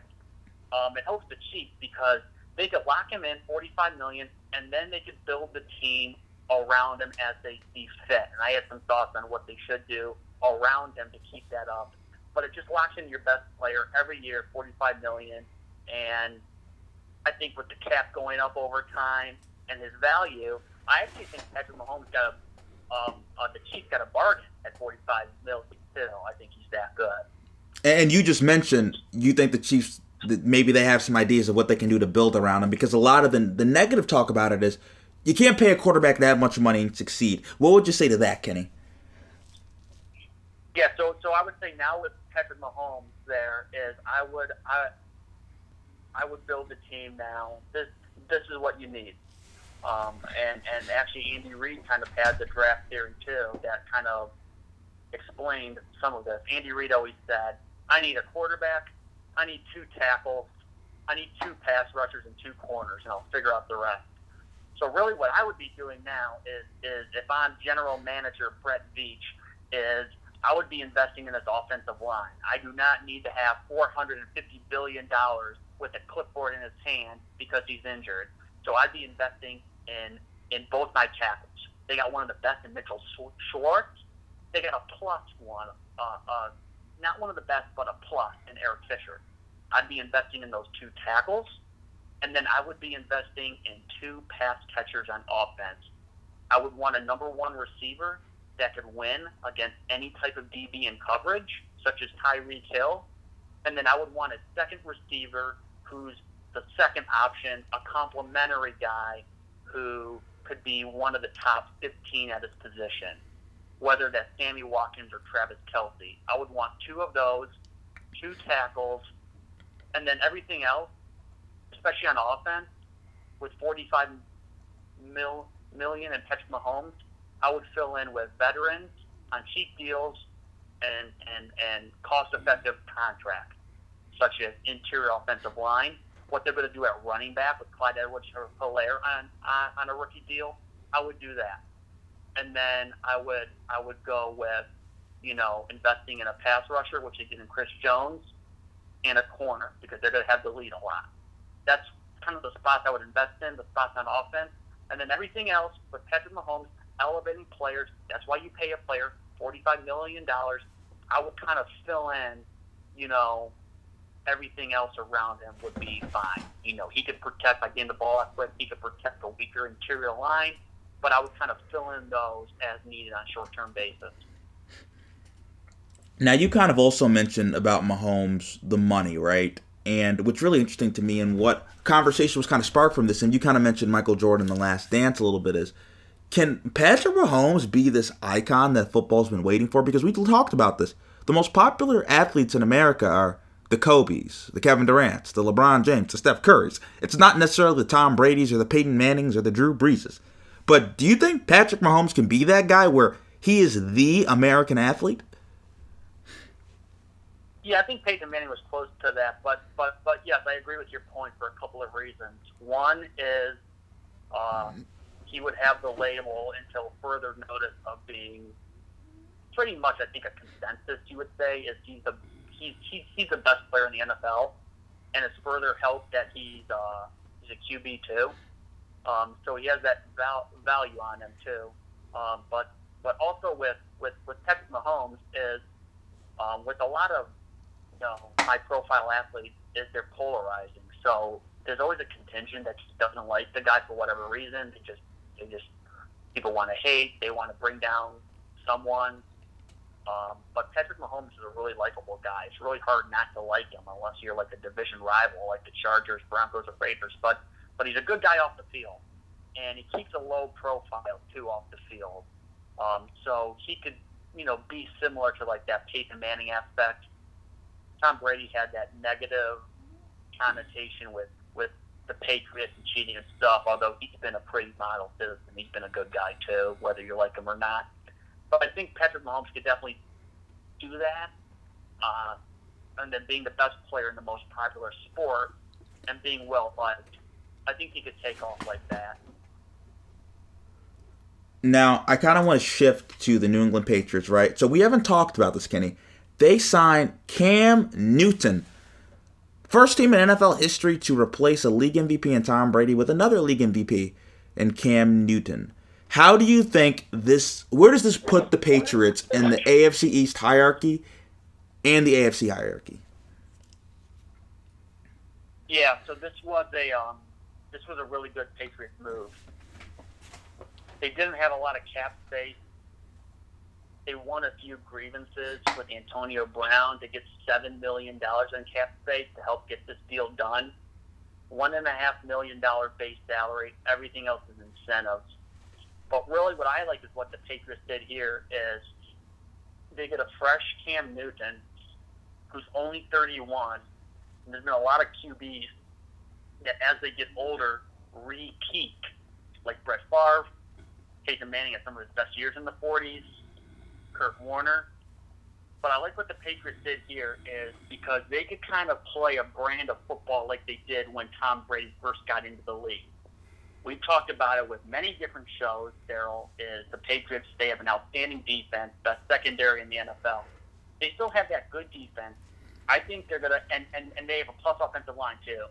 um, it helps the Chiefs because they could lock him in 45 million, and then they could build the team around him as they see fit. And I had some thoughts on what they should do around him to keep that up. But it just locks in your best player every year, 45 million, and I think with the cap going up over time and his value, I actually think Patrick Mahomes got a um, uh, the Chiefs got a bargain at 45 million too. I think he's that good. And you just mentioned you think the Chiefs maybe they have some ideas of what they can do to build around him because a lot of the the negative talk about it is you can't pay a quarterback that much money and succeed. What would you say to that, Kenny? Yeah, so so I would say now with Patrick Mahomes, there is I would I I would build a team now. This this is what you need. Um, and and actually Andy Reid kind of had the draft theory too that kind of explained some of this. Andy Reid always said, I need a quarterback, I need two tackles, I need two pass rushers and two corners, and I'll figure out the rest. So really, what I would be doing now is is if I'm general manager Brett Veach, is I would be investing in this offensive line. I do not need to have 450 billion dollars with a clipboard in his hand because he's injured. So I'd be investing in in both my tackles. They got one of the best in Mitchell Schwartz. They got a plus one, uh, uh, not one of the best, but a plus in Eric Fisher. I'd be investing in those two tackles, and then I would be investing in two pass catchers on offense. I would want a number one receiver that could win against any type of DB in coverage, such as Tyreek Hill. And then I would want a second receiver who's the second option, a complementary guy who could be one of the top 15 at his position, whether that's Sammy Watkins or Travis Kelce. I would want two of those, two tackles, and then everything else, especially on offense, with 45 mil, million and Patrick Mahomes, I would fill in with veterans on cheap deals and, and, and cost-effective contracts, such as interior offensive line, what they're going to do at running back with Clyde Edwards-Helaire on, on on a rookie deal, I would do that. And then I would I would go with, you know, investing in a pass rusher, which is in Chris Jones, and a corner because they're going to have the lead a lot. That's kind of the spots I would invest in, the spots on offense, and then everything else with Patrick Mahomes elevating players. That's why you pay a player forty-five million dollars. I would kind of fill in, you know, everything else around him would be fine. You know, he could protect by getting the ball out quick. He could protect the weaker interior line, but I would kind of fill in those as needed on a short-term basis. Now you kind of also mentioned about Mahomes the money, right? And what's really interesting to me and what conversation was kind of sparked from this, and you kind of mentioned Michael Jordan, The Last Dance, a little bit, is can Patrick Mahomes be this icon that football's been waiting for? Because we talked about this. The most popular athletes in America are the Kobe's, the Kevin Durant's, the LeBron James, the Steph Curry's. It's not necessarily the Tom Brady's or the Peyton Manning's or the Drew Breeses. But do you think Patrick Mahomes can be that guy where he is the American athlete? Yeah, I think Peyton Manning was close to that, but but but yes, I agree with your point for a couple of reasons. One is uh, he would have the label until further notice of being pretty much, I think, a consensus. You would say is he's the he's, he's, he's the best player in the NFL, and it's further helped that he's uh, he's a QB too. Um, so he has that val- value on him too. Um, but but also with with with Patrick Mahomes is um, with a lot of you know high profile athletes is they're polarizing. So there's always a contingent that just doesn't like the guy for whatever reason. They just they just people want to hate. They want to bring down someone. Um, but Patrick Mahomes is a really likable guy. It's really hard not to like him unless you're like a division rival, like the Chargers, Broncos, or Raiders. But but he's a good guy off the field, and he keeps a low profile too off the field. Um, so he could you know be similar to like that Peyton Manning aspect. Tom Brady had that negative connotation with with the Patriots and cheating and stuff. Although he's been a pretty model citizen, he's been a good guy too, whether you like him or not. But I think Patrick Mahomes could definitely do that. Uh, and then being the best player in the most popular sport and being well liked, I think he could take off like that. Now, I kind of want to shift to the New England Patriots, right? So we haven't talked about this, Kenny. They signed Cam Newton, first team in NFL history to replace a league MVP in Tom Brady with another league MVP in Cam Newton. How do you think this? Where does this put the Patriots in the AFC East hierarchy and the AFC hierarchy? Yeah, so this was a um, this was a really good Patriots move. They didn't have a lot of cap space. They won a few grievances with Antonio Brown to get seven million dollars in cap space to help get this deal done. One and a half million dollar base salary. Everything else is incentives. But really, what I like is what the Patriots did here is they get a fresh Cam Newton, who's only 31. And there's been a lot of QBs that, as they get older, re-peak, like Brett Favre, Peyton Manning had some of his best years in the 40s, Kurt Warner. But I like what the Patriots did here is because they could kind of play a brand of football like they did when Tom Brady first got into the league. We've talked about it with many different shows. Daryl is the Patriots. They have an outstanding defense, best secondary in the NFL. They still have that good defense. I think they're gonna, and, and, and they have a plus offensive line too.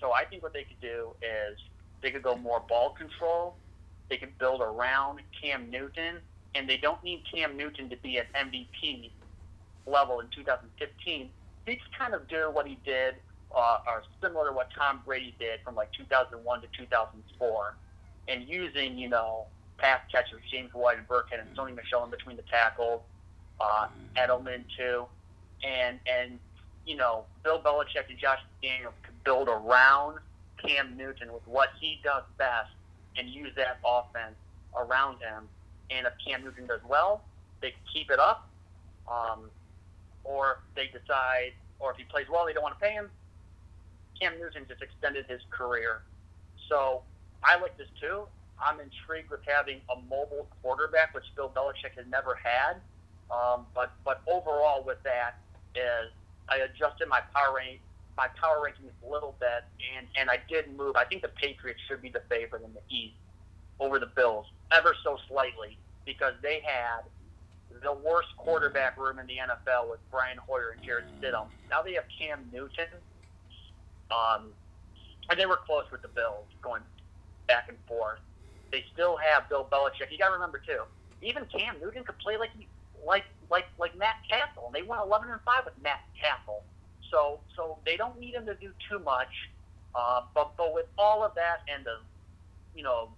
So I think what they could do is they could go more ball control. They could build around Cam Newton, and they don't need Cam Newton to be at MVP level in 2015. They just kind of do what he did uh, are similar to what Tom Brady did from like 2001 to 2004, and using you know pass catchers, James White and Burkhead, and Sony Michel in between the tackles, uh, Edelman too, and and you know Bill Belichick and Josh Daniels could build around Cam Newton with what he does best and use that offense around him. And if Cam Newton does well, they keep it up. Um, or they decide, or if he plays well, they don't want to pay him. Cam Newton just extended his career. So I like this too. I'm intrigued with having a mobile quarterback, which Bill Belichick has never had. Um, but but overall, with that is I adjusted my power rank, my power rankings a little bit, and and I did move. I think the Patriots should be the favorite in the East over the Bills, ever so slightly, because they had the worst quarterback room in the NFL with Brian Hoyer and Jarrett Stidham. Now they have Cam Newton. Um, and they were close with the Bills going back and forth. They still have Bill Belichick. You got to remember too. Even Cam Newton could play like like like like Matt Cassel. And they went 11 and five with Matt Cassel. So so they don't need him to do too much. Uh, but but with all of that and the you know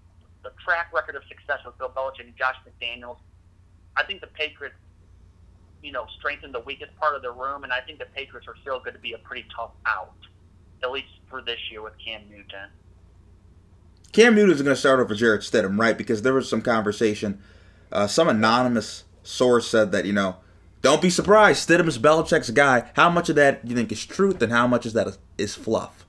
the track record of success with Bill Belichick and Josh McDaniels, I think the Patriots, you know, strengthened the weakest part of the room, and I think the Patriots are still going to be a pretty tough out, at least for this year with Cam Newton. Cam Newton is going to start over Jarrett Stidham, right? Because there was some conversation. Uh, some anonymous source said that you know, don't be surprised. Stidham is Belichick's guy. How much of that do you think is truth, and how much is that is fluff?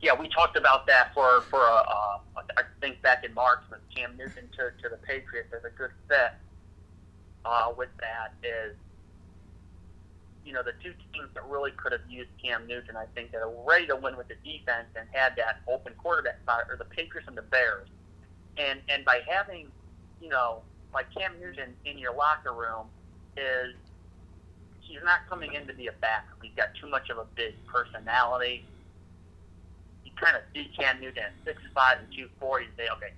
Yeah, we talked about that for for a, uh, I think back in March with Cam Newton to, to the Patriots as a good fit. Uh, with that is, you know, the two teams that really could have used Cam Newton, I think, that are ready to win with the defense and had that open quarterback spot are the Patriots and the Bears. And and by having, you know, like Cam Newton in your locker room is he's not coming in to be a backup. He's got too much of a big personality He kind of see Cam Newton six five and two forty and say, okay,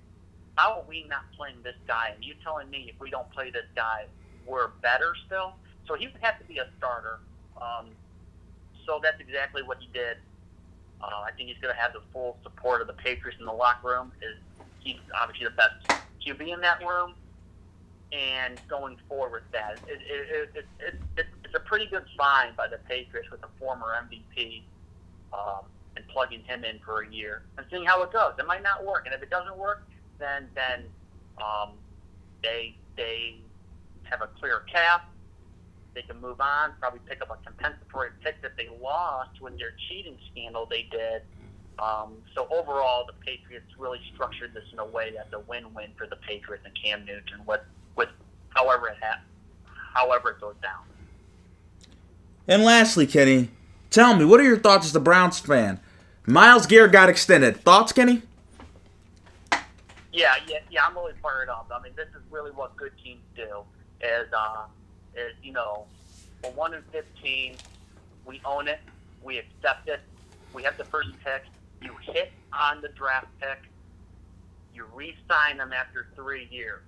how are we not playing this guy? And you telling me if we don't play this guy, we're better still? So he would have to be a starter. Um, so that's exactly what he did. Uh, I think he's going to have the full support of the Patriots in the locker room. Is he's obviously the best QB in that room, and going forward that, it, it, it, it, it, it's a pretty good find by the Patriots with a former MVP. Um, and plugging him in for a year and seeing how it goes. It might not work, and if it doesn't work, then then um, they they have a clear cap. They can move on, probably pick up a compensatory pick that they lost with their cheating scandal they did. Um, so overall, the Patriots really structured this in a way that's a win-win for the Patriots and Cam Newton, with with however it ha- however it goes down. And lastly, Kenny, Tell me, what are your thoughts as the Browns fan? Myles Garrett got extended. Thoughts, Kenny? Yeah, yeah, yeah. I'm really fired up. I mean, this is really what good teams do. Is uh, is you know, we're one in fifteen. We own it. We accept it. We have the first pick. You hit on the draft pick. You re-sign them after three years,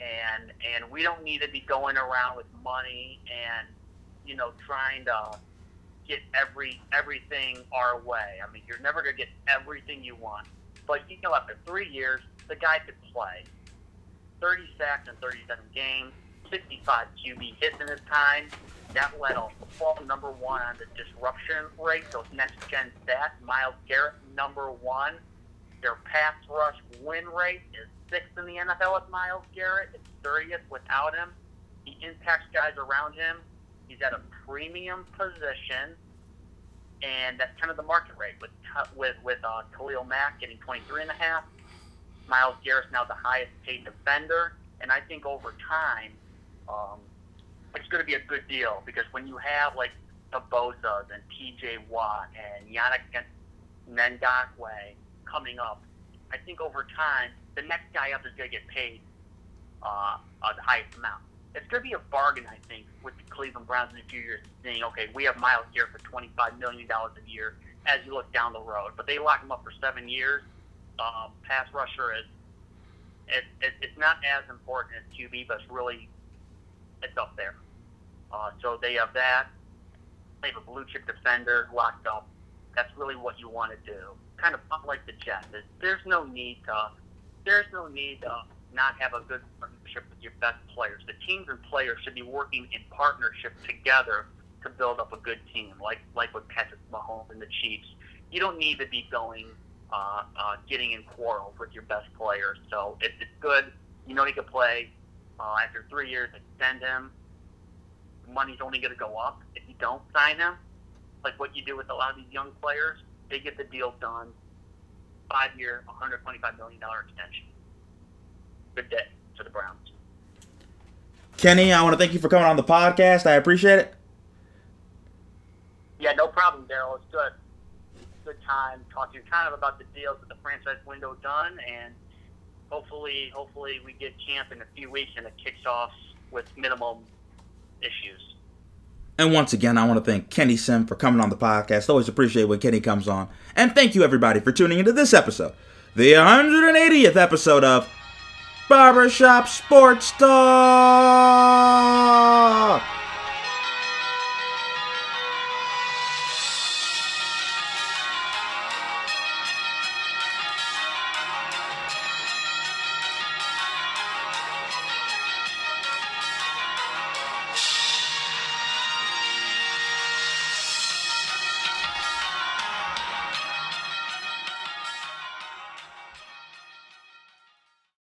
and and we don't need to be going around with money and you know trying to get every everything our way. I mean, you're never to get everything you want. But you know, after three years, the guy could play 30 sacks in 37 games, 65 QB hits in his time. That led off fall number one on the disruption rate. Those next gen stats. Myles Garrett number one. Their pass rush win rate is sixth in the NFL with Myles Garrett. It's 30th without him. He impacts guys around him. He's at a premium position, and that's kind of the market rate with with with uh, Khalil Mack getting 23 and a half. Myles Garrett's now the highest paid defender, and I think over time, um, it's going to be a good deal because when you have like the Bosa's and T.J. Watt and Yannick Ngakoue coming up, I think over time the next guy up is going to get paid uh, uh, the highest amount it's going to be a bargain, I think, with the Cleveland Browns in a few years, saying, okay, we have Myles here for $25 million a year as you look down the road. But they lock him up for seven years. Um, pass rusher is it, it, it's not as important as QB, but it's really it's up there. Uh, so they have that. They have a blue chip defender locked up. That's really what you want to do. Kind of like the Jets. There's no need to there's no need to not have a good partnership with your best players. The teams and players should be working in partnership together to build up a good team, like like with Patrick Mahomes and the Chiefs. You don't need to be going uh, uh, getting in quarrels with your best players. So if it's good, you know he can play. Uh, after three years, extend him. Money's only going to go up if you don't sign him. Like what you do with a lot of these young players, they get the deal done. Five year, $125 million extension. Good day to the Browns. Kenny, I want to thank you for coming on the podcast. I appreciate it. Yeah, no problem, Daryl. It's good. Good time talking kind of about the deals with the franchise window done, and hopefully, hopefully we get camp in a few weeks and it kicks off with minimum issues. And once again, I want to thank Kenny Sim for coming on the podcast. Always appreciate when Kenny comes on. And thank you, everybody, for tuning into this episode, the 180th episode of Barbershop Sports Talk.